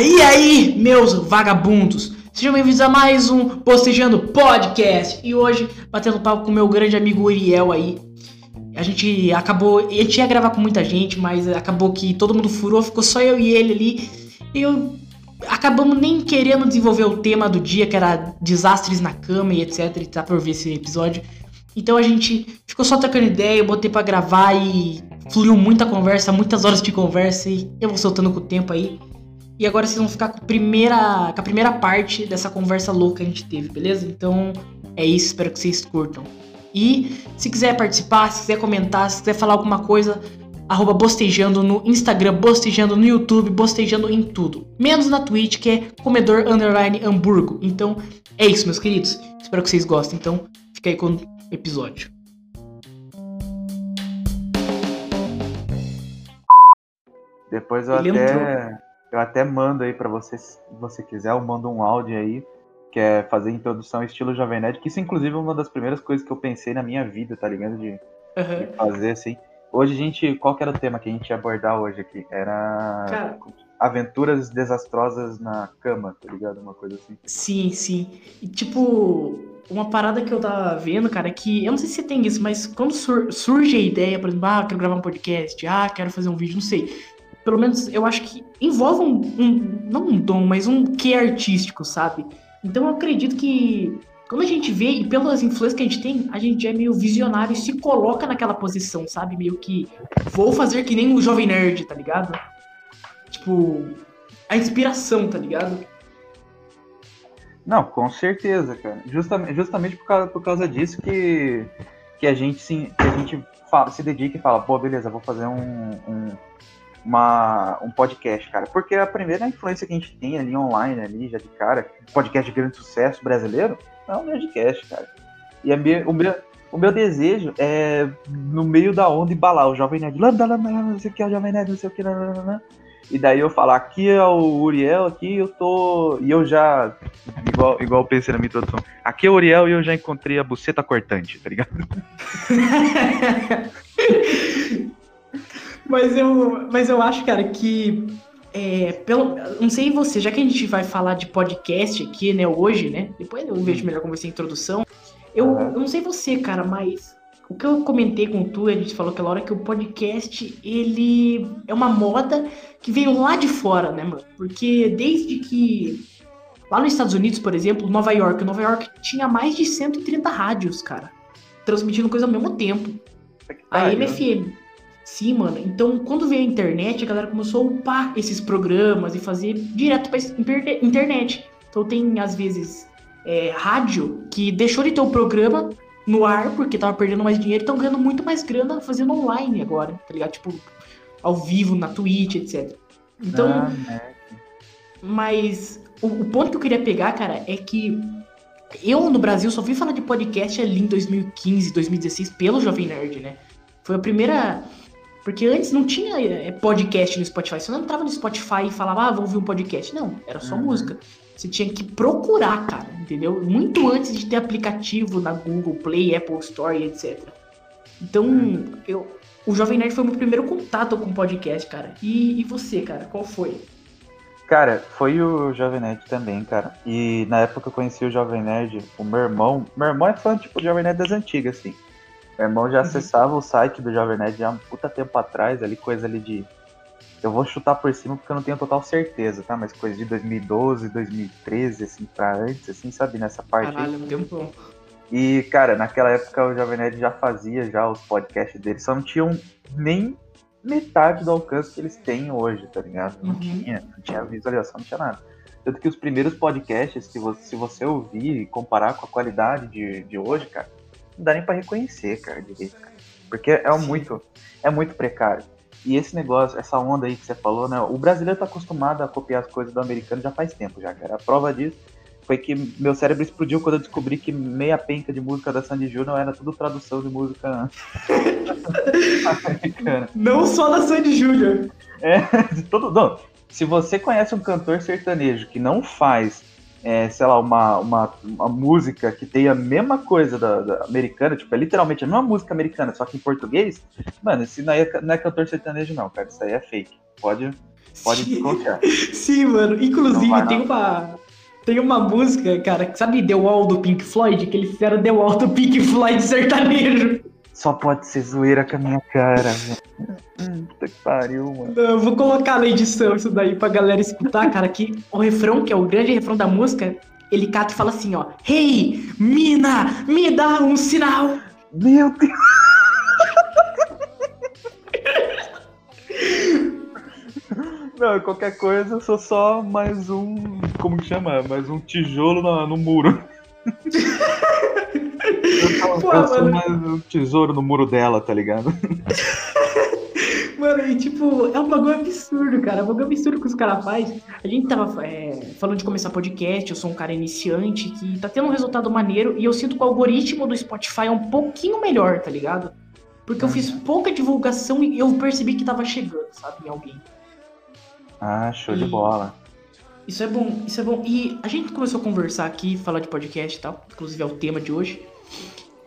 E aí, meus vagabundos? Sejam bem-vindos a mais um Postejando Podcast. E hoje, batendo papo com meu grande amigo Uriel aí. A gente acabou. A gente ia gravar com muita gente, mas acabou que todo mundo furou, ficou só eu e ele ali. E eu. Acabamos nem querendo desenvolver o tema do dia, que era desastres na cama e etc. E tá por ver esse episódio. Então a gente ficou só trocando ideia, eu botei pra gravar e fluiu muita conversa, muitas horas de conversa e eu vou soltando com o tempo aí. E agora vocês vão ficar com a primeira, com a primeira parte dessa conversa louca que a gente teve, beleza? Então é isso, espero que vocês curtam. E se quiser participar, se quiser comentar, se quiser falar alguma coisa, arroba bostejando no Instagram, bostejando no YouTube, bostejando em tudo. Menos na Twitch, que é comedor underline hamburgo. Então é isso, meus queridos. Espero que vocês gostem. Então fica aí com o episódio. Depois eu Ele até, entrou. eu até mando aí pra você, se você quiser, eu mando um áudio aí, que é fazer introdução estilo Jovem Nerd, que isso inclusive é uma das primeiras coisas que eu pensei na minha vida, tá ligado? De, de Aham. fazer assim. Hoje a gente, qual que era o tema que a gente ia abordar hoje aqui? Era Cara. aventuras desastrosas na cama, tá ligado? Uma coisa assim. Sim, sim. E tipo, uma parada que eu tava vendo, cara, é que eu não sei se você tem isso, mas quando sur- surge a ideia, por exemplo, ah, quero gravar um podcast, ah, quero fazer um vídeo, não sei. Pelo menos eu acho que envolve um, um- não um dom, mas um quê artístico, sabe? Então eu acredito que quando a gente vê, e pelas influências que a gente tem, a gente é meio visionário e se coloca naquela posição, sabe? Meio que vou fazer que nem o Jovem Nerd, tá ligado? Tipo, a inspiração, tá ligado? Não, com certeza, cara. Justamente, justamente por, causa, por causa disso que, que a gente, se, que a gente fala- se dedica e fala, pô, beleza, vou fazer um, um, uma, um podcast, cara. Porque a primeira influência que a gente tem ali online, ali, já de cara, podcast de grande sucesso brasileiro, é um Nerdcast, cara. E minha- o, meu, o meu desejo é, no meio da onda, embalar o Jovem Nerd. Lambda, lambda, lambda, não sei o que é o Jovem Nerd, não sei o que, nananana. E daí eu falar, aqui é o Uriel, aqui eu tô. E eu já. Igual, igual eu pensei na minha introdução. Aqui é o Uriel e eu já encontrei a buceta cortante, tá ligado? Mas eu, mas eu acho, cara, que. É, pelo, não sei você, já que a gente vai falar de podcast aqui, né, hoje, né? Depois eu vejo melhor como vai ser a introdução. Eu, eu não sei você, cara, mas o que eu comentei com tu, a gente falou aquela hora que o podcast, ele é uma moda que veio lá de fora, né, mano? Porque desde que. Lá nos Estados Unidos, por exemplo, Nova York, Nova York tinha mais de 130 rádios, cara. Transmitindo coisa ao mesmo tempo. A Pariu. MFM. Sim, mano. Então, quando veio a internet, a galera começou a upar esses programas e fazer direto pra inter- internet. Então, tem, às vezes, é, rádio que deixou de ter o programa no ar porque tava perdendo mais dinheiro e estão ganhando muito mais grana fazendo online agora, tá ligado? Tipo, ao vivo, na Twitch, etc. Então, Ah, mas o, o ponto que eu queria pegar, cara, é que eu no Brasil só fui falar de podcast ali em 2015, 2016 pelo Jovem Nerd, né? Foi a primeira. Porque antes não tinha é, podcast no Spotify. Você não entrava no Spotify e falava, ah, vou ouvir um podcast. Não, era só Uhum. música. Você tinha que procurar, cara, entendeu? Muito antes de ter aplicativo na Google Play, Apple Store etc. Então, eu, o Jovem Nerd foi o meu primeiro contato com podcast, cara. E, e você, cara, qual foi? Cara, foi o Jovem Nerd também, cara. E na época que eu conheci o Jovem Nerd, o meu irmão. Meu irmão é fã, tipo, Jovem Nerd das antigas, assim. Meu irmão já acessava o site do Jovem Nerd já há um puta tempo atrás, ali, coisa ali de. Eu vou chutar por cima porque eu não tenho total certeza, tá? Mas coisa de 2012, 2013, assim, pra antes, assim, sabe? Nessa parte aí. Caralho, um tempo. E, cara, naquela época o Jovem Nerd já fazia já os podcasts dele, só não tinham nem metade do alcance que eles têm hoje, tá ligado? Não Uhum. tinha, não tinha visualização, não tinha nada. Tanto que os primeiros podcasts, que você, se você ouvir e comparar com a qualidade de, de hoje, cara, não dá nem pra reconhecer, cara, direito, cara. Porque é Sim. muito, é muito precário. E esse negócio, essa onda aí que você falou, né? O brasileiro tá acostumado a copiar as coisas do americano já faz tempo já, cara. A prova disso foi que meu cérebro explodiu quando eu descobri que meia penca de música da Sandy Júnior era tudo tradução de música americana. Não só da Sandy Júnior. De todo, não, se você conhece um cantor sertanejo que não faz é, sei lá, uma, uma, uma música que tenha a mesma coisa da, da, americana, tipo, é literalmente a mesma música americana, só que em português, mano, isso não é, não é cantor sertanejo, não, cara. Isso aí é fake. Pode, pode Sim. desconfiar. Sim, mano. Inclusive, tem uma. Tem uma música, cara, sabe The Wall do Pink Floyd? Que eles fizeram The Wall do Pink Floyd sertanejo. Só pode ser zoeira com a minha cara, velho. Hum, Puta que pariu, mano. Eu vou colocar na edição isso daí pra galera escutar, cara, que o refrão, que é o grande refrão da música, ele cata e fala assim, ó. Hey, mina, me dá um sinal. Meu Deus! Não, qualquer coisa, eu sou só mais um. Como que chama? Mais um tijolo na- no muro. Eu Pô, eu mano. um tesouro no muro dela, tá ligado? Mano, e tipo, é um bagulho absurdo, cara. É um bagulho absurdo que os caras fazem. A gente tava é, falando de começar podcast, eu sou um cara iniciante que tá tendo um resultado maneiro e eu sinto que o algoritmo do Spotify é um pouquinho melhor, tá ligado? Porque eu fiz pouca divulgação e eu percebi que tava chegando, sabe, em alguém. Ah, show de E- bola. Isso é bom, isso é bom. E a gente começou a conversar aqui, falar de podcast e tal, inclusive é o tema de hoje.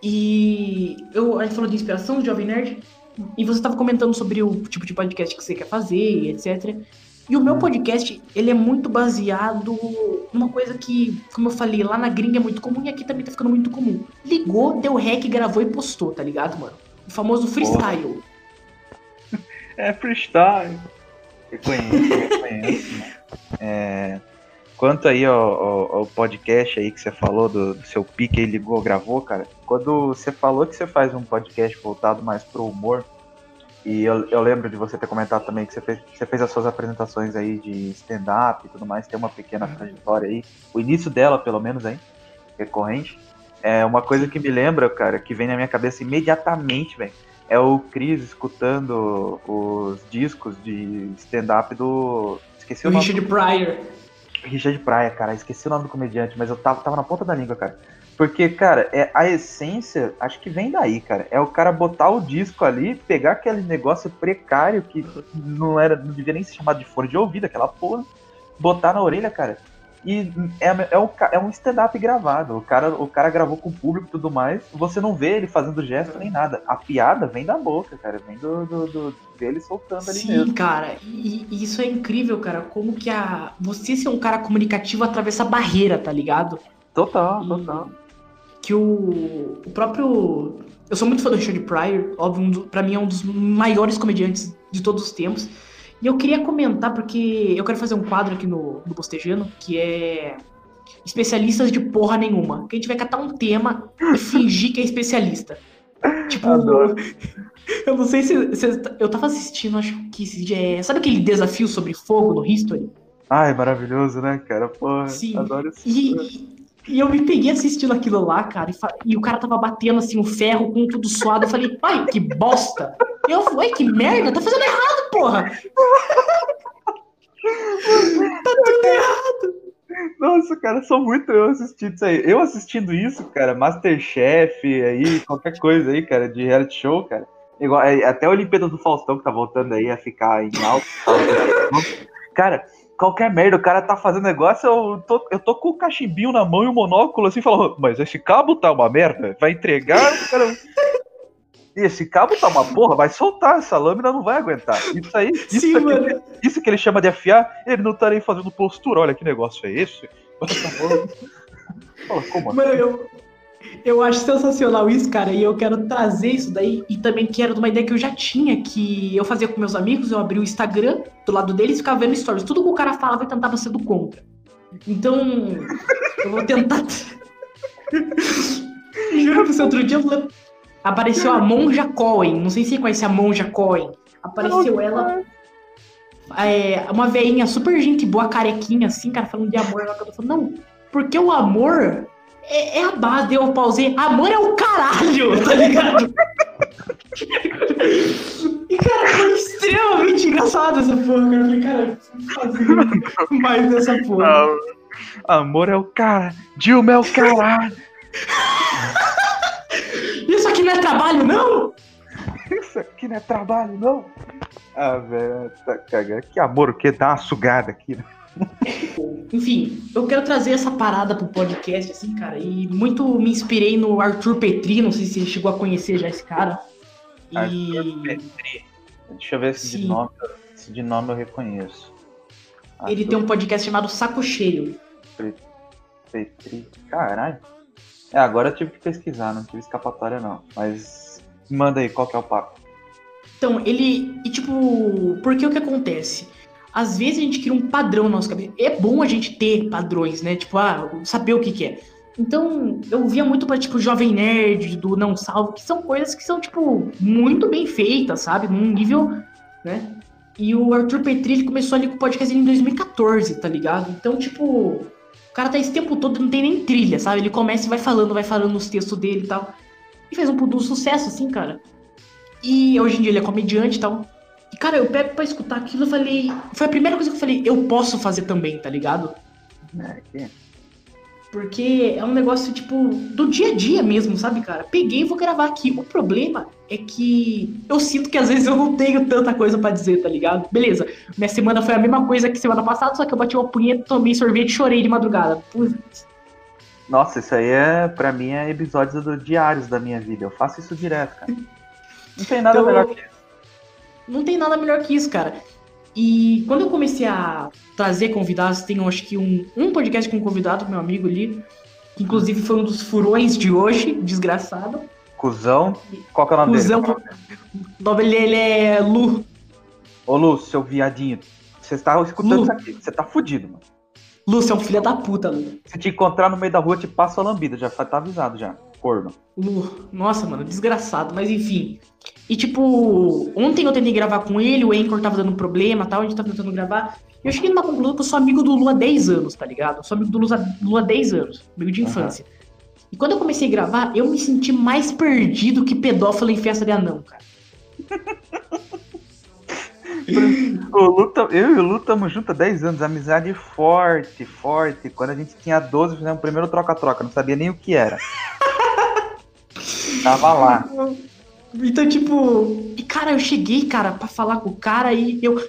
E eu, a gente falou de inspiração do Jovem Nerd, e você estava comentando sobre o tipo de podcast que você quer fazer, etc. E o meu podcast, ele é muito baseado numa coisa que, como eu falei, lá na gringa é muito comum e aqui também tá ficando muito comum. Ligou, deu rec, gravou e postou, tá ligado, mano? O famoso freestyle. É freestyle. Reconheço, reconheço, mano. É, quanto aí ao, ao- ao podcast aí que você falou do, do seu pique aí, ligou, gravou, cara. Quando você falou que você faz um podcast voltado mais pro humor, e eu, eu lembro de você ter comentado também que você fez, você fez as suas apresentações aí de stand-up e tudo mais, tem uma pequena Uhum. trajetória aí, o início dela, pelo menos, aí, recorrente. É uma coisa que me lembra, cara, que vem na minha cabeça imediatamente, velho é o Chris escutando os discos de stand-up do. Esqueci O o nome. Richard Pryor. Richard Praia, cara. Esqueci o nome do comediante, mas eu tava, tava na ponta da língua, cara. Porque, cara, é, a essência, acho que vem daí, cara. É o cara botar o disco ali, pegar aquele negócio precário que não era, não devia nem ser chamado de fone de ouvido, aquela porra, botar na orelha, cara. E é, é, um, é um stand-up gravado. O cara, o cara gravou com o público e tudo mais. Você não vê ele fazendo gesto nem nada. A piada vem da boca, cara. Vem do, do, do- dele soltando ali Sim, mesmo. cara, e, e isso é incrível, cara. Como que a. Você ser um cara comunicativo atravessa a barreira, tá ligado? Total, E total. Que o, o próprio. Eu sou muito fã do Richard Pryor, óbvio, um do, pra mim é um dos maiores comediantes de todos os tempos. E eu queria comentar, porque eu quero fazer um quadro aqui no, no Bostejano, que é especialistas de porra nenhuma. Que a gente vai catar um tema e fingir que é especialista. Tipo, Adoro. eu não sei se, se- Eu tava assistindo, acho que esse dia é. Sabe aquele desafio sobre fogo no History? Ai, maravilhoso, né, cara? Porra, Sim. adoro isso. E, e eu me peguei assistindo aquilo lá, cara, e, e o cara tava batendo assim o ferro com tudo suado. Eu falei, pai, que bosta! Eu falei, que merda, tá fazendo errado, porra! tá tudo errado! Nossa, cara, sou muito eu assistindo isso aí. Eu assistindo isso, cara, Masterchef aí, qualquer coisa aí, cara, de reality show, cara. Igual, é, até a Olimpíada do Faustão que tá voltando aí a ficar em alto. cara, qualquer merda, o cara tá fazendo negócio, eu tô, eu tô com o cachimbinho na mão e o monóculo assim, falando, mas esse cabo tá uma merda, vai entregar, cara. E esse cabo tá uma porra, vai soltar, essa lâmina não vai aguentar. Isso aí, isso Sim, aqui- mano. isso que ele chama de afiar, ele não tá nem fazendo postura. Olha que negócio é esse? Fala, como assim? Mano, eu, eu acho sensacional isso, cara, e eu quero trazer isso daí, e também quero de uma ideia que eu já tinha, que eu fazia com meus amigos, eu abri o Instagram do lado deles e ficava vendo stories. Tudo que o cara falava eu tentava ser do contra. Então, eu vou tentar. Juro pra você, outro dia eu falei- apareceu a Monja Cohen, não sei se você conhece a Monja Cohen. Apareceu ela, é, uma veinha super gente boa, carequinha assim, cara, falando de amor. Ela falou, não, porque o amor é, é a base. Eu pausei, amor é o caralho, tá ligado? e, cara, foi extremamente engraçado essa porra, cara. Eu falei, cara, fazer mais dessa porra. Não. Amor é o cara, Dilma é o caralho. Isso aqui não é trabalho, não? Isso aqui não é trabalho, não. Ah, velho, tá cagando. Que amor, o que? Dá uma sugada aqui. né? Enfim, eu quero trazer essa parada pro podcast, assim, cara, e muito me inspirei no Arthur Petri, não sei se você chegou a conhecer já esse cara. E... Arthur Petri. Deixa eu ver se de, nome, se de nome eu reconheço. Ele tem um podcast chamado Saco Cheio. Petri. Caralho. É, agora eu tive que pesquisar, não tive escapatória não. Mas manda aí, qual que é o papo? Então, ele. E tipo, porque o que acontece? Às vezes a gente cria um padrão na nossa cabeça. É bom a gente ter padrões, né? Tipo, ah, saber o que, que é. Então, eu via muito pra, tipo, Jovem Nerd, do Não Salvo, que são coisas que são, tipo, muito bem feitas, sabe? Num nível, né? E o Arthur Petri, ele começou ali com o podcast em 2014, tá ligado? Então, tipo, o cara tá esse tempo todo, não tem nem trilha, sabe? Ele começa e vai falando, vai falando nos textos dele e tal. E fez um puto sucesso, assim, cara. E hoje em dia ele é comediante e tal. E, cara, eu pego pra escutar aquilo e falei. Foi a primeira coisa que eu falei, eu posso fazer também, tá ligado? É, que- Porque é um negócio, tipo, do dia a dia mesmo, sabe, cara? Peguei e vou gravar aqui. O problema é que eu sinto que às vezes eu não tenho tanta coisa pra dizer, tá ligado? Beleza, minha semana foi a mesma coisa que semana passada, só que eu bati uma punheta, tomei sorvete e chorei de madrugada. Putz. Nossa, isso aí é, pra mim, é episódios do diários da minha vida. Eu faço isso direto, cara. Não tem nada Então- melhor que isso. Não tem nada melhor que isso, cara. E quando eu comecei a trazer convidados, tem acho que um, um podcast com um convidado, meu amigo ali, que inclusive foi um dos furões de hoje, desgraçado. Cusão. Qual que é o nome Cusão, dele? o nome dele ele é Lu. Ô, Lu, seu viadinho. Você tá escutando Lu. isso aqui. Você tá fudido, mano. Lu, você é um filho da puta, Lu. Se te encontrar no meio da rua, te passo a lambida. Já tá avisado já. Corno. Lu, nossa, mano, desgraçado, mas enfim. E tipo, ontem eu tentei gravar com ele, o Anchor tava dando problema tal, a gente tava tentando gravar. E eu cheguei numa conclusão que eu sou amigo do Lu há 10 anos, tá ligado? Eu sou amigo do Lu há, Lu há 10 anos, amigo de infância. E quando eu comecei a gravar, eu me senti mais perdido que pedófilo em festa de anão, cara. O Lu, eu e o Lu estamos juntos há 10 anos. Amizade forte, forte. Quando a gente tinha 12, fizemos o primeiro troca-troca. Não sabia nem o que era. Tava lá. Então, tipo, e cara, eu cheguei, cara, pra falar com o cara e eu.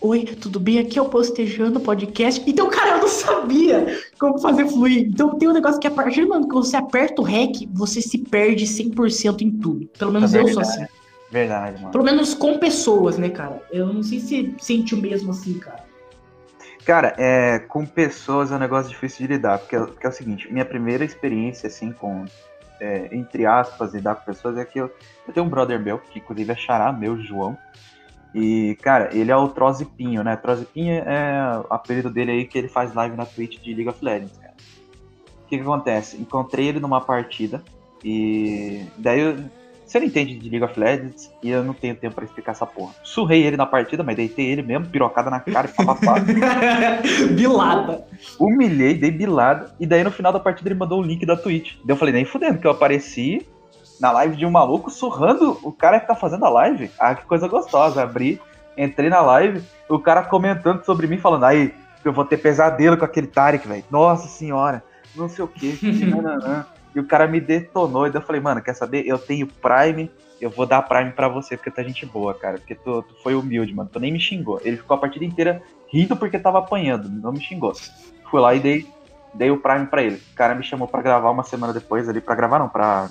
Oi, tudo bem? Aqui é o Postejando Podcast. Então, cara, eu não sabia como fazer fluir. Então, tem um negócio que a partir do momento que você aperta o REC, você se perde 100% em tudo. Pelo menos É eu sou assim. Verdade, mano. Pelo menos com pessoas, né, cara? Eu não sei se sente o mesmo assim, cara. Cara, é, com pessoas é um negócio difícil de lidar, porque, é- porque é o seguinte, minha primeira experiência, assim, com, é, entre aspas, lidar com pessoas é que eu, eu tenho um brother meu, que inclusive é xará meu, João, e, cara, ele é o Trozipinho, né? Trozipinho é o apelido dele aí que ele faz live na Twitch de League of Legends, cara. O que que acontece? Encontrei ele numa partida, e daí eu... Você não entende de League of Legends e eu não tenho tempo pra explicar essa porra. Surrei ele na partida, mas deitei ele mesmo, pirocada na cara e papapá. Bilada. humilhei, dei bilada, e daí no final da partida ele mandou o link da Twitch. Daí eu falei, nem fudendo, que eu apareci na live de um maluco surrando o cara que tá fazendo a live. Ah, que coisa gostosa. Abri, entrei na live, o cara comentando sobre mim, falando, aí, eu vou ter pesadelo com aquele Tarek, velho. Nossa senhora, não sei o que. e o cara me detonou, e daí eu falei, mano, quer saber? Eu tenho Prime, eu vou dar Prime pra você, porque é gente boa, cara. Porque tu, tu foi humilde, mano. Tu nem me xingou. Ele ficou a partida inteira rindo porque tava apanhando, não me xingou. Fui lá e dei, dei o Prime pra ele. O cara me chamou pra gravar uma semana depois ali, pra gravar não, pra,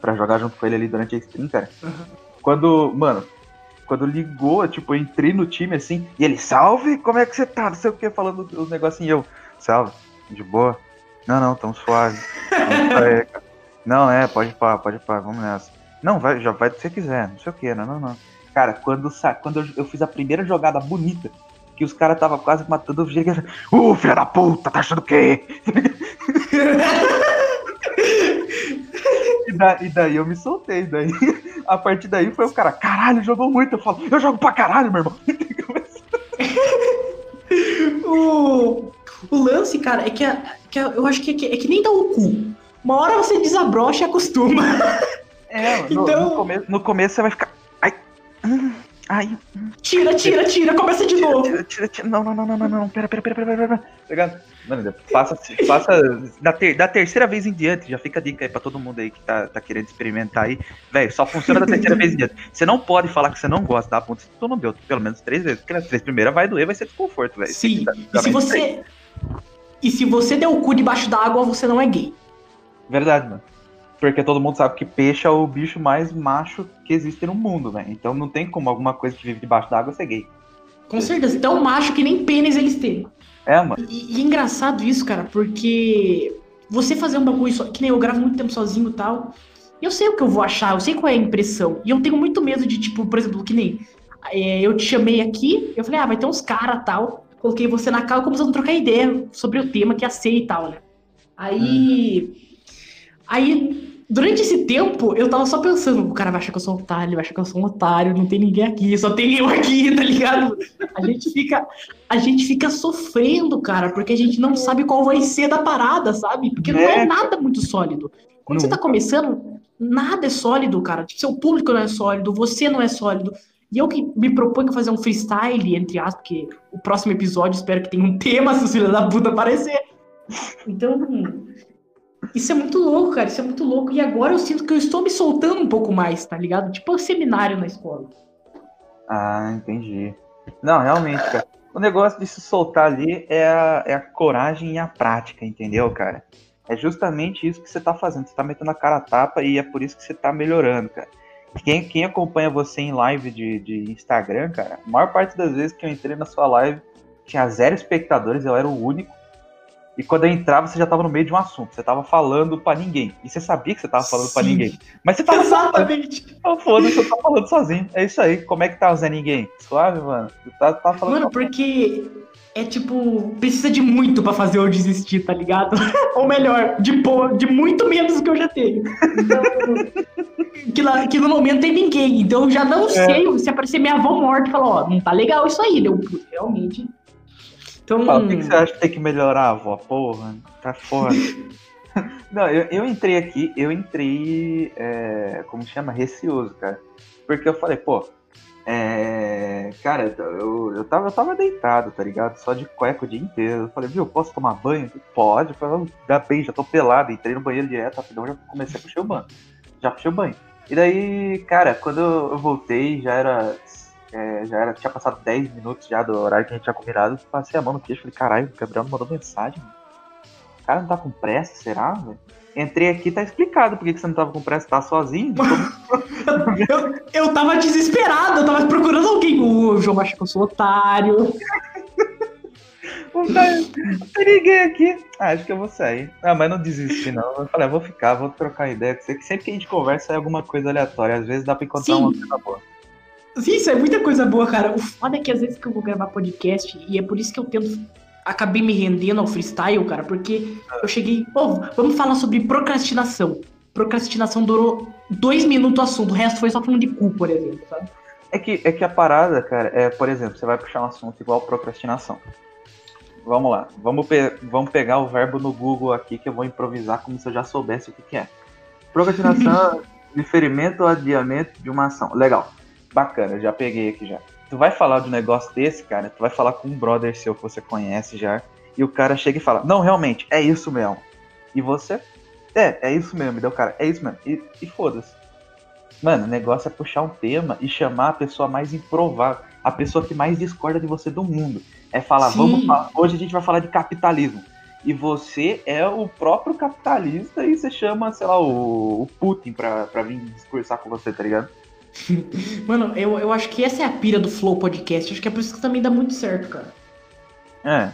pra jogar junto com ele ali durante a stream, cara. Uhum. Quando, mano, quando ligou, tipo, eu entrei no time assim, e ele, salve, como é que você tá? Não sei o que, falando os negocinhos, eu, salve, de boa? Não, não, tão suave. Não, é, pode pá, pode pá, vamos nessa. Não, vai, já vai do que você quiser, não sei o que, não, não, não. Cara, quando, quando eu, fiz a primeira jogada bonita, que os caras tava quase matando, cheguei e Ô, filha da puta, tá achando o quê? E, da- e daí eu me soltei, daí a partir daí foi o cara, caralho, jogou muito. Eu falo, eu jogo pra caralho, meu irmão. O, lance, cara, é que, a- que a- eu acho que, é que é que nem dá o cu. Uma hora você desabrocha e acostuma. É, no, Então- no começo, no começo você vai ficar. Ai. hum, ai. hum, Tira, tira, tira, começa de novo. Tira, tira, tira. Não, não, não, não, não, não. Pera, pera, pera, pera, pera, pera. Tá ligado? Mano, faça, faça da, ter, da terceira vez em diante, já fica a dica aí pra todo mundo aí que tá, tá querendo experimentar aí. Velho, só funciona da terceira vez em diante. Você não pode falar que você não gosta da ponta se tu não deu pelo menos três vezes. Porque nas três primeiras vai doer, vai ser desconforto, velho. Sim, e se você. E se você der o cu debaixo d'água, você não é gay. Verdade, mano. Porque todo mundo sabe que peixe é o bicho mais macho que existe no mundo, velho. Então não tem como alguma coisa que vive debaixo d'água ser gay. Com certeza, tão macho que nem pênis eles têm. É, mano. E, e é engraçado isso, cara, porque você fazer um bagulho só, que nem eu gravo muito tempo sozinho e tal. Eu sei o que eu vou achar, eu sei qual é a impressão. E eu tenho muito medo de, tipo, por exemplo, que nem é, eu te chamei aqui, eu falei, ah, vai ter uns caras tal. Coloquei você na cal começando a trocar ideia sobre o tema que ia ser e tal, né? Aí. Hum. Aí Durante esse tempo, eu tava só pensando, o cara vai achar que eu sou um otário, vai achar que eu sou um otário, não tem ninguém aqui, só tem eu aqui, tá ligado? A gente fica, a gente fica sofrendo, cara, porque a gente não sabe qual vai ser da parada, sabe? Porque não é, é nada muito sólido. Quando você tá começando, nada é sólido, cara. Tipo, seu público não é sólido, você não é sólido. E eu que me proponho fazer um freestyle, entre aspas, porque o próximo episódio espero que tenha um tema se filhos da puta aparecer. Então, isso é muito louco, cara. Isso é muito louco. E agora eu sinto que eu estou me soltando um pouco mais, tá ligado? Tipo um seminário na escola. Ah, entendi. Não, realmente, cara. O negócio de se soltar ali é a, é a coragem e a prática, entendeu, cara? É justamente isso que você tá fazendo. Você tá metendo a cara a tapa e é por isso que você tá melhorando, cara. Quem, quem acompanha você em live de, de Instagram, cara, a maior parte das vezes que eu entrei na sua live tinha zero espectadores, eu era o único. E quando eu entrava, você já tava no meio de um assunto. Você tava falando para ninguém. E você sabia que você tava falando para ninguém. Mas você tava. Exatamente. Oh, foda-se, você tá falando sozinho. É isso aí. Como é que tá o Zé Ninguém? Suave, mano? Você tá, tá falando. Mano, porque é tipo, precisa de muito para fazer eu desistir, tá ligado? Ou melhor, de, pô, de muito menos do que eu já tenho. Então, que, lá, que no momento tem ninguém. Então eu já não é. sei se aparecer minha avó morta e falar, ó, não tá legal isso aí. Deu, realmente então... Fala, o que, que, você acha que tem que melhorar, avó? Porra, tá foda. Não, eu, eu entrei aqui, eu entrei, é, como chama, receoso, cara. Porque eu falei, pô, é, cara, eu, eu, tava, eu tava deitado, tá ligado? Só de cueca o dia inteiro. Eu falei, viu, posso tomar banho? Pode. Eu falei, dá bem, já tô pelado. Entrei no banheiro direto, rapidão, já comecei a puxar o banho. Já puxei o banho. E daí, cara, quando eu voltei, já era é, já era, tinha passado 10 minutos já do horário que a gente tinha combinado. Passei a mão no queixo, falei, caralho, o Gabriel não mandou mensagem. Mano. Cara não tá com pressa, será, velho? Entrei aqui, tá explicado por que você não tava com pressa, tá sozinho. eu, eu tava desesperado, eu tava procurando alguém. O João acha que eu sou otário. Não tem ninguém aqui. Ah, acho que eu vou sair. Ah, mas não desisti, não. Eu falei, ah, vou ficar, vou trocar ideia com você. Que sempre que a gente conversa é alguma coisa aleatória. Às vezes dá pra encontrar Sim. uma coisa boa. Sim, isso é muita coisa boa, cara. O foda é que às vezes que eu vou gravar podcast, e é por isso que eu tento. Acabei me rendendo ao freestyle, cara, porque eu cheguei. Pô, vamos falar sobre procrastinação. Procrastinação durou dois minutos o assunto, o resto foi só falando de cu, por exemplo, sabe? É que, é que a parada, cara, é, por exemplo, você vai puxar um assunto igual procrastinação. Vamos lá, vamos, pe vamos pegar o verbo no Google aqui que eu vou improvisar como se eu já soubesse o que, que é. Procrastinação, diferimento ou adiamento de uma ação. Legal. Bacana, já peguei aqui já. Tu vai falar de um negócio desse, cara, tu vai falar com um brother seu que você conhece já, e o cara chega e fala, não, realmente, é isso mesmo. E você, é, é isso mesmo, e daí o cara, é isso mesmo, e, e foda-se. Mano, o negócio é puxar um tema e chamar a pessoa mais improvável, a pessoa que mais discorda de você do mundo. É falar, Sim. vamos falar, hoje a gente vai falar de capitalismo. E você é o próprio capitalista e você chama, sei lá, o, o Putin pra, pra vir discursar com você, tá ligado? Mano, eu, eu acho que essa é a pira do Flow Podcast. Acho que é por isso que também dá muito certo, cara. É.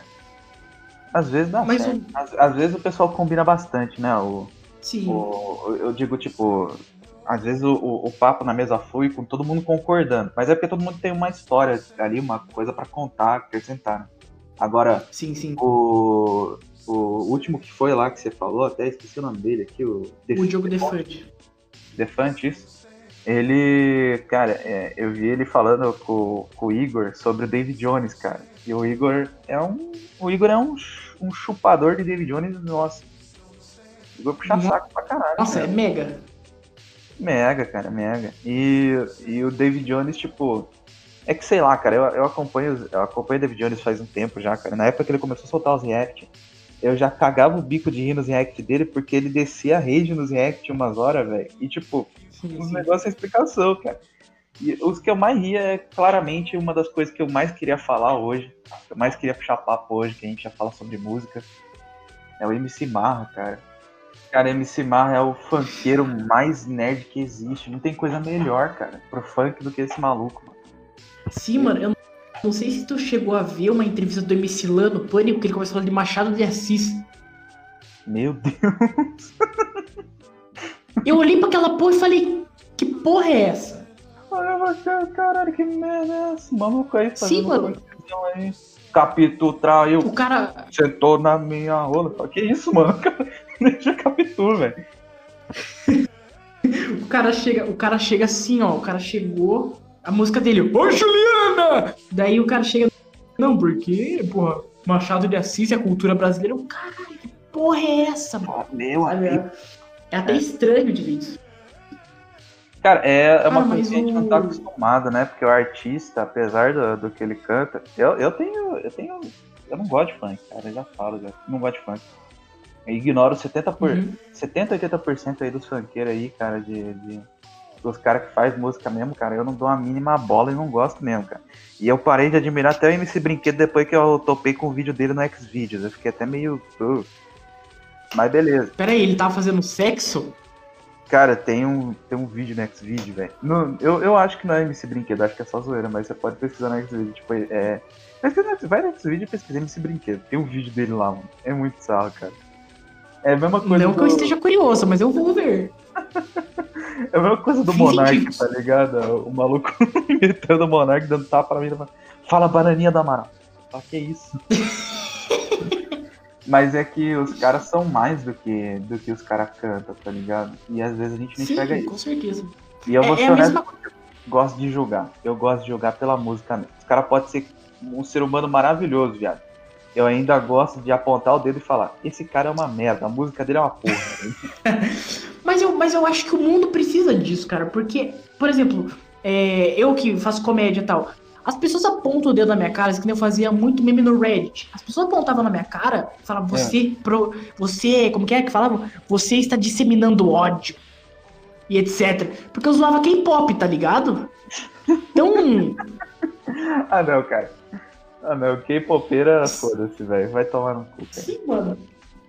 Às vezes dá Mas certo. O... Às, às, vezes o pessoal combina bastante, né? O, Sim. O, eu digo, tipo, às vezes o, o, o, papo na mesa foi com todo mundo concordando. Mas é porque todo mundo tem uma história ali, uma coisa para contar, acrescentar. Né? Agora, sim, sim. O, o último que foi lá que você falou, até esqueci o nome dele aqui, o. o Diogo Defante. Defante, isso. Ele, cara, é, eu vi ele falando com, com, o Igor sobre o David Jones, cara. E o Igor é um. O Igor é um, um chupador de David Jones, nossa. O Igor puxa saco pra caralho. Nossa, cara. é mega. Mega, cara, mega. E, e o David Jones, tipo. É que sei lá, cara, eu, eu acompanho eu acompanho o David Jones faz um tempo já, cara. Na época que ele começou a soltar os react. Eu já cagava o bico de rir nos react dele, porque ele descia a rage nos react umas horas, velho. E tipo, sim, os negócios sem explicação, cara. E os que eu mais ria é claramente uma das coisas que eu mais queria falar hoje. Que eu mais queria puxar papo hoje, que a gente já fala sobre música. É o MC Marra, cara. Cara, MC Marra é o funkeiro mais nerd que existe. Não tem coisa melhor, cara, pro funk do que esse maluco, mano. Sim, mano, eu não sei se tu chegou a ver uma entrevista do MC Lan no Pânico, que ele começou a falar de Machado de Assis. Meu Deus. Eu olhei pra aquela porra e falei, que porra é essa? Olha você, caralho, que merda é essa? Maluco aí fazendo Sim, mano. Aí. Capitu traiu. O cara. Sentou na minha rola. Que isso, mano? Deixa Capitu, velho. o cara chega, o cara chega assim, ó. O cara chegou. A música dele, Ô Juliana! Daí o cara chega. Não, porque, porra, Machado de Assis e a cultura brasileira. Caralho, que porra é essa, mano? Meu amigo. É até estranho de ver isso. Cara, é, é uma ah, coisa que a gente não tá acostumado, né? Porque o artista, apesar do, do que ele canta, eu, eu tenho. Eu tenho. Eu não gosto de funk, cara. Eu já falo, já. Não gosto de funk. Eu ignoro 70%, por, uhum. 70 80% aí dos funkeiros aí, cara, de, de dos caras que faz música mesmo, cara, eu não dou a mínima bola e não gosto mesmo, cara. E eu parei de admirar até o MC Brinquedo depois que eu topei com o vídeo dele no Xvideos. Eu fiquei até meio. Uh. Mas beleza. Pera aí, ele tava fazendo sexo? Cara, tem um, tem um vídeo no Xvideo, velho. Eu, eu acho que não é MC Brinquedo, acho que é só zoeira, mas você pode pesquisar no Xvideo. Tipo, é. Pesquisa, vai no Xvideo e pesquisa MC Brinquedo. Tem um vídeo dele lá, mano. É muito sarro, cara. É a mesma coisa. Não do... que eu esteja curioso, mas eu vou ver. é a mesma coisa do Monark, tá ligado? O maluco imitando o Monark, dando tapa pra mim. Fala bananinha da Amaral. Ah, que isso? Mas é que os caras são mais do que, do que os caras cantam, tá ligado? E às vezes a gente não enxerga isso. com certeza. E eu vou é, ser é honesto, mesma... gosto de julgar. Eu gosto de julgar pela música mesmo. Os caras podem ser um ser humano maravilhoso, viado. Eu ainda gosto de apontar o dedo e falar: esse cara é uma merda, a música dele é uma porra. mas, eu, mas eu acho que o mundo precisa disso, cara. Porque, por exemplo, é, eu que faço comédia e tal, as pessoas apontam o dedo na minha cara, assim, que eu fazia muito meme no Reddit. As pessoas apontavam na minha cara e falavam, você, é. pro, você, como que é que falavam? Você está disseminando ódio. E etc. Porque eu zoava K-pop, tá ligado? Então. ah, não, cara. Ah, não, K-popeira, foda-se, velho. Vai tomar no cu. Cara. Sim, mano.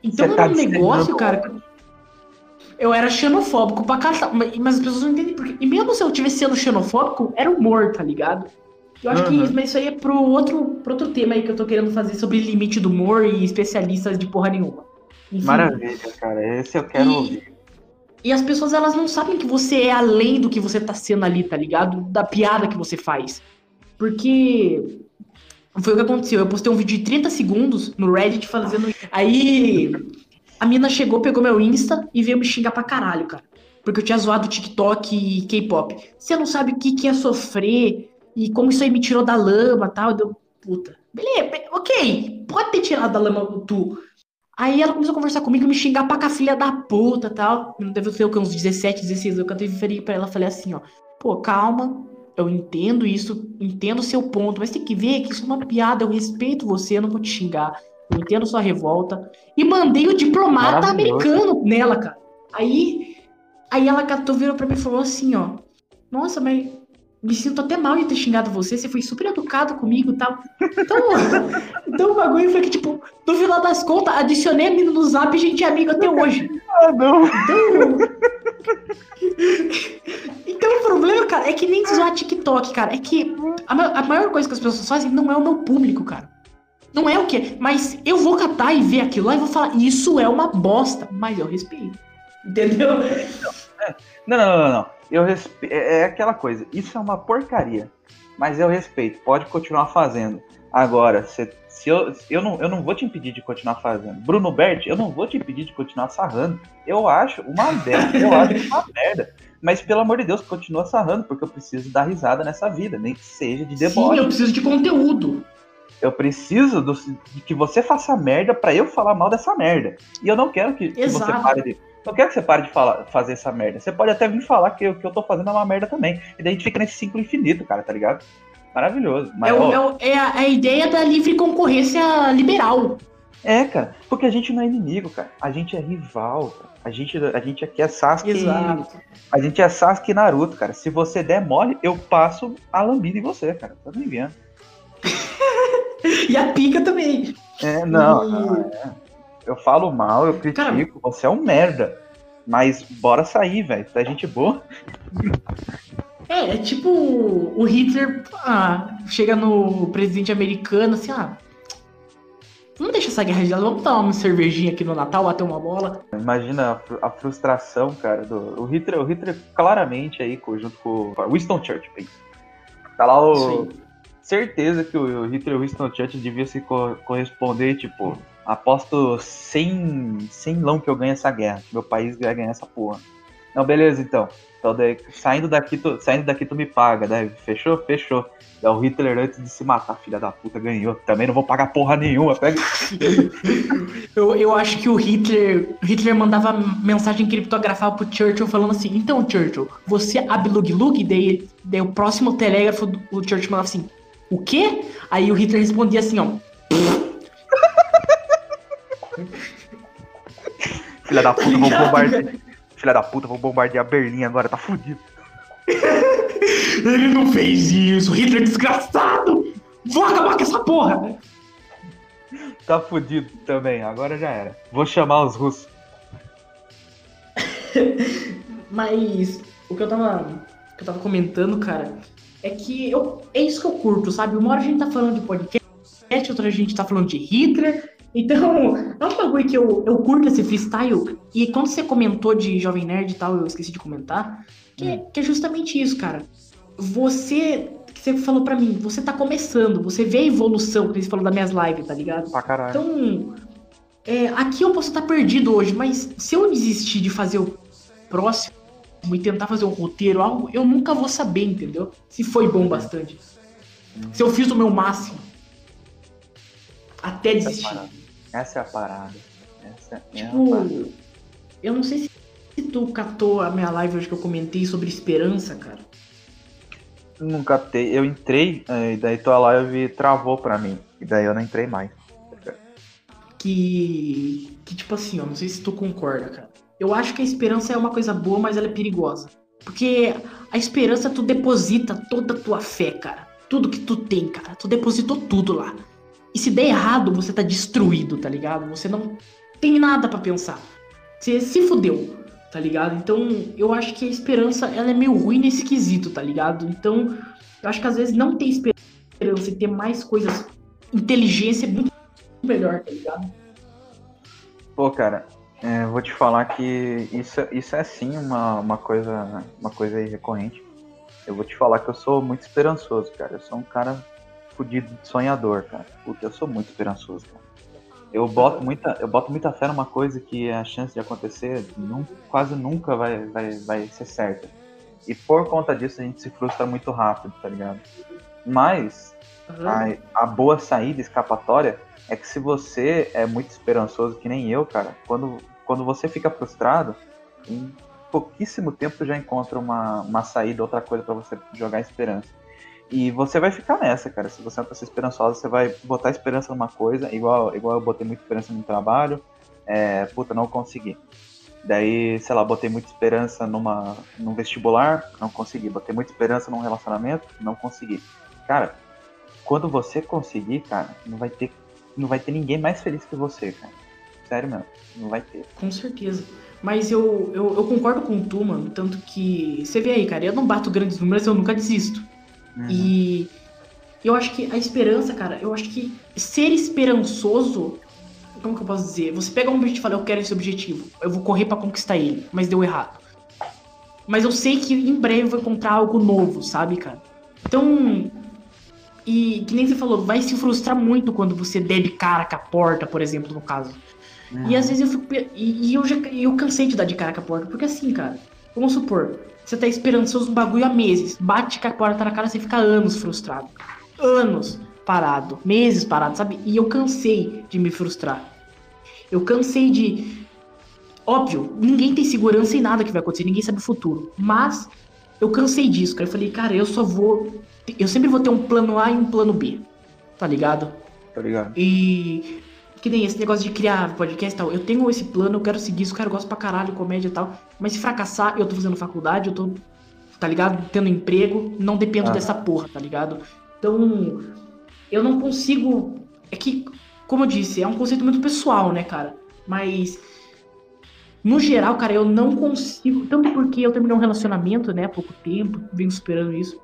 Então era tá um negócio, cara. Eu era xenofóbico pra caralho. Mas as pessoas não entendem porque. E mesmo se eu tivesse sendo xenofóbico, era humor, tá ligado? Eu acho uhum. que mas isso aí é pro outro, pro outro tema aí que eu tô querendo fazer sobre limite do humor e especialistas de porra nenhuma. Enfim, Maravilha, cara. Esse eu quero e, ouvir. E as pessoas, elas não sabem que você é além do que você tá sendo ali, tá ligado? Da piada que você faz. Porque foi o que aconteceu. Eu postei um vídeo de 30 segundos no Reddit fazendo. Aí a mina chegou, pegou meu Insta e veio me xingar pra caralho, cara. Porque eu tinha zoado TikTok e K-pop. Você não sabe o que, que é sofrer e como isso aí me tirou da lama tal. Deu, puta. Beleza, ok. Pode ter tirado da lama tu. Aí ela começou a conversar comigo, me xingar pra cá, filha da puta tal. Deve ser o que, uns 17, 16 anos. Eu cantei virei pra ela falei assim, ó. Pô, calma. Eu entendo isso, entendo o seu ponto, mas tem que ver que isso é uma piada. Eu respeito você, eu não vou te xingar. Entendo sua revolta. E mandei o diplomata americano nela, cara. Aí, aí ela catou, virou pra mim e falou assim, ó. Nossa, mas me sinto até mal de ter xingado você, você foi super educado comigo e tal. Então, então o bagulho foi que, tipo, no final das contas, adicionei a mina no zap e a gente é amigo até hoje. Ah, não. Então. então o problema, cara, é que nem zoar TikTok, cara. É que a, a maior coisa que as pessoas fazem não é o meu público, cara. Não é o quê? Mas eu vou catar e ver aquilo lá e vou falar, isso é uma bosta. Mas eu respeito. Entendeu? Não, não, não, não. Eu respe... É, é aquela coisa, isso é uma porcaria. Mas eu respeito, pode continuar fazendo. Agora, se, se eu, eu, não, eu não vou te impedir de continuar fazendo. Bruno Bert, eu não vou te impedir de continuar sarrando. Eu acho uma merda, eu acho uma merda. Mas pelo amor de Deus, continua sarrando, porque eu preciso dar risada nessa vida, nem que seja de deboche. Sim, eu preciso de conteúdo. Eu preciso do, de que você faça merda para eu falar mal dessa merda. E eu não quero que, que você pare de não quero que você pare de falar, fazer essa merda. Você pode até vir falar que o que eu tô fazendo é uma merda também. E daí a gente fica nesse ciclo infinito, cara, tá ligado? Maravilhoso. Mas, é, o, é, é, a, é, a, ideia da livre concorrência liberal. É, cara, porque a gente não é inimigo, cara. A gente é rival, cara. A gente, a gente aqui é Sasuke. Exato. A gente é Sasuke e Naruto, cara. Se você der mole, eu passo a lambida em você, cara. Tá me vendo? E a pica também. É, não, E- não, é. Eu falo mal, eu critico, Cara- você é um merda. Mas bora sair, velho. Tá gente boa. É, é tipo o Hitler ah, chega no presidente americano assim, ah. Vamos deixar essa guerra de lado, vamos tomar uma cervejinha aqui no Natal, bater uma bola. Imagina a, a frustração, cara, do o Hitler, o Hitler claramente aí, junto com o Winston Churchill. Tá lá o. aí. Certeza que o Hitler Winston Churchill deviam se co- corresponder, tipo, aposto 100, 100 lão que eu ganho essa guerra, meu país vai ganhar essa porra. Não, beleza então. Então, daí, saindo daqui, tu, saindo daqui tu me paga, né? Fechou? Fechou. Daí o Hitler, antes de se matar, filha da puta, ganhou. Também não vou pagar porra nenhuma. Pega. Eu, eu acho que o Hitler. Hitler mandava mensagem criptografada pro Churchill falando assim, então Churchill, você abre lug lug, daí, daí o próximo telégrafo, o Churchill mandava assim, o quê? Aí o Hitler respondia assim, ó. Filha da puta, vou bombardear. Filha da puta, vou bombardear Berlim agora, tá fudido. Ele não fez isso, Hitler desgraçado! Vou acabar com essa porra! Tá fudido também, agora já era. Vou chamar os russos. Mas o que eu tava. O que eu tava comentando, cara, é que eu, é isso que eu curto, sabe? Uma hora a gente tá falando de podcast, outra a gente tá falando de Hitler. Então, é um bagulho que eu, eu curto esse freestyle. E quando você comentou de Jovem Nerd e tal, eu esqueci de comentar. Que, é- que é justamente isso, cara. Você. Que você falou pra mim, você tá começando, você vê a evolução, que você falou das minhas lives, tá ligado? Pra caralho. Então, é, aqui eu posso estar perdido hoje, mas se eu desistir de fazer o próximo e tentar fazer um roteiro, algo, eu nunca vou saber, entendeu? Se foi bom bastante. Se eu fiz o meu máximo. Até é desistir. parada. Essa é a parada. Essa é a parada. Tipo, eu não sei se, se tu catou a minha live hoje que eu comentei sobre esperança, cara. Nunca captei. Eu entrei, eh, e daí tua live travou pra mim. E daí eu não entrei mais. Que. Que tipo assim, ó, não sei se tu concorda, cara. Eu acho que a esperança é uma coisa boa, mas ela é perigosa. Porque a esperança tu deposita toda a tua fé, cara. Tudo que tu tem, cara. Tu depositou tudo lá. E se der errado, você tá destruído, tá ligado? Você não tem nada pra pensar. Você se fudeu, tá ligado? Então, eu acho que a esperança, ela é meio ruim nesse quesito, tá ligado? Então, eu acho que às vezes não ter esperança e ter mais coisas, inteligência é muito melhor, tá ligado? Pô, cara, é, vou te falar que isso, isso é sim uma, uma coisa uma coisa aí recorrente. Eu vou te falar que eu sou muito esperançoso, cara. Eu sou um cara fudido de sonhador, cara. Puta, eu sou muito esperançoso, cara. Eu boto muita, eu boto muita fé numa coisa que a chance de acontecer nun- quase nunca vai, vai, vai ser certa. E por conta disso a gente se frustra muito rápido, tá ligado? Mas a, a boa saída escapatória é que se você é muito esperançoso, que nem eu, cara, quando, quando você fica frustrado, em pouquíssimo tempo já encontra uma, uma saída, outra coisa pra você jogar esperança. E você vai ficar nessa, cara. Se você é uma pessoa esperançosa, você vai botar esperança numa coisa, igual, igual eu botei muita esperança no trabalho, é, puta, não consegui. Daí, sei lá, botei muita esperança numa, num vestibular, não consegui. Botei muita esperança num relacionamento, não consegui. Cara, quando você conseguir, cara, não vai ter, não vai ter ninguém mais feliz que você, cara. Sério mesmo, não vai ter. Com certeza. Mas eu, eu, eu concordo com tu, mano. Tanto que. Você vê aí, cara, eu não bato grandes números, eu nunca desisto. Uhum. E eu acho que a esperança, cara, eu acho que ser esperançoso. Como que eu posso dizer? Você pega um objetivo e fala, eu quero esse objetivo. Eu vou correr pra conquistar ele, mas deu errado. Mas eu sei que em breve eu vou encontrar algo novo, sabe, cara? Então. E que nem você falou, vai se frustrar muito quando você der de cara com a porta, por exemplo, no caso. E às vezes eu fico. E, e eu já eu cansei de dar de cara com a porta. Porque assim, cara, vamos supor, você tá esperançoso um bagulho há meses. Bate com a porta na cara, você fica anos frustrado. Anos parado. Meses parado, sabe? E eu cansei de me frustrar. Eu cansei de. Óbvio, ninguém tem segurança em nada que vai acontecer, ninguém sabe o futuro. Mas eu cansei disso, cara. Eu falei, cara, eu só vou. Eu sempre vou ter um plano A e um plano B. Tá ligado? Tá ligado? E que nem esse negócio de criar podcast e tal. Eu tenho esse plano, eu quero seguir isso, cara, eu gosto pra caralho, comédia e tal. Mas se fracassar, eu tô fazendo faculdade, eu tô, tá ligado? Tendo emprego, não dependo Ah. dessa porra, tá ligado? Então, eu não consigo. É que, como eu disse, é um conceito muito pessoal, né, cara? Mas. No geral, cara, eu não consigo. Tanto porque eu terminei um relacionamento, né, há pouco tempo, venho superando isso.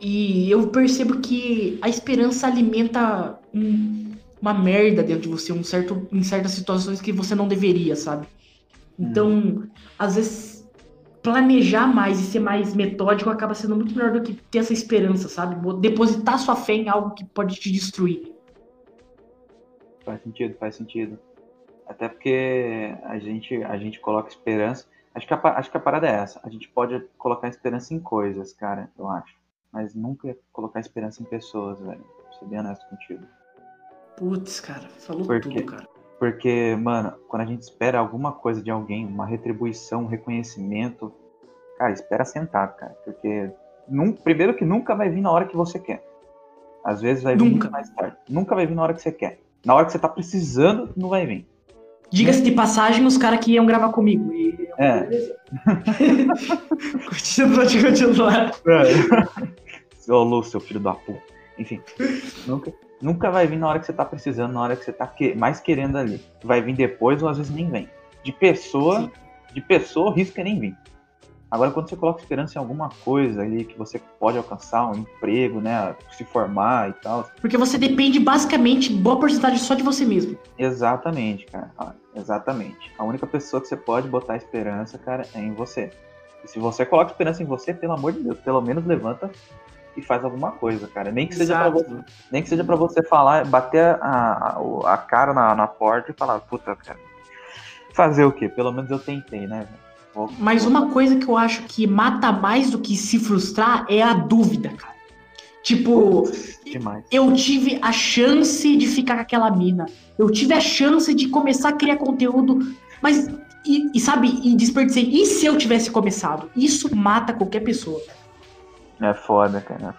E eu percebo que a esperança alimenta um- uma merda dentro de você, um certo, em certas situações que você não deveria, sabe? Então, às vezes, planejar mais e ser mais metódico acaba sendo muito melhor do que ter essa esperança, sabe? Depositar sua fé em algo que pode te destruir. Faz sentido, faz sentido. Até porque a gente, a gente coloca esperança. Acho que, a, acho que a parada é essa. A gente pode colocar esperança em coisas, cara, eu acho. Mas nunca colocar esperança em pessoas, velho. Pra ser bem honesto contigo. Putz, cara, falou Por tudo, cara. Porque, mano, quando a gente espera alguma coisa de alguém, uma retribuição, um reconhecimento, cara, espera sentado, cara. Porque, num, primeiro que nunca vai vir na hora que você quer. Às vezes vai vir Nunca. muito mais tarde. Nunca vai vir na hora que você quer. Na hora que você tá precisando, não vai vir. Diga-se de passagem, os caras que iam gravar comigo. E... É. Continua, pode continuar. Ô, Lu, seu filho da puta. Enfim, nunca, nunca vai vir na hora que você tá precisando, na hora que você tá que- mais querendo ali. Vai vir depois ou às vezes nem vem. De pessoa, Sim. de pessoa, risca nem vir. Agora, quando você coloca esperança em alguma coisa ali que você pode alcançar, um emprego, né, se formar e tal, Porque você depende basicamente, boa porcentagem, só de você mesmo. exatamente, cara, exatamente. A única pessoa que você pode botar esperança, cara, é em você. E se você coloca esperança em você, pelo amor de Deus, pelo menos levanta e faz alguma coisa, cara. Nem que seja pra você. Nem que seja você falar, bater a, a, a cara na, na porta e falar, puta, cara. Fazer o quê? Pelo menos eu tentei, né? Vou- Mas vou- uma coisa que eu acho que mata mais do que se frustrar é a dúvida, cara. Tipo, Demais. eu tive a chance de ficar com aquela mina. Eu tive a chance de começar a criar conteúdo, mas. E, e sabe, e desperdicei. E se eu tivesse começado? Isso mata qualquer pessoa. É foda, cara.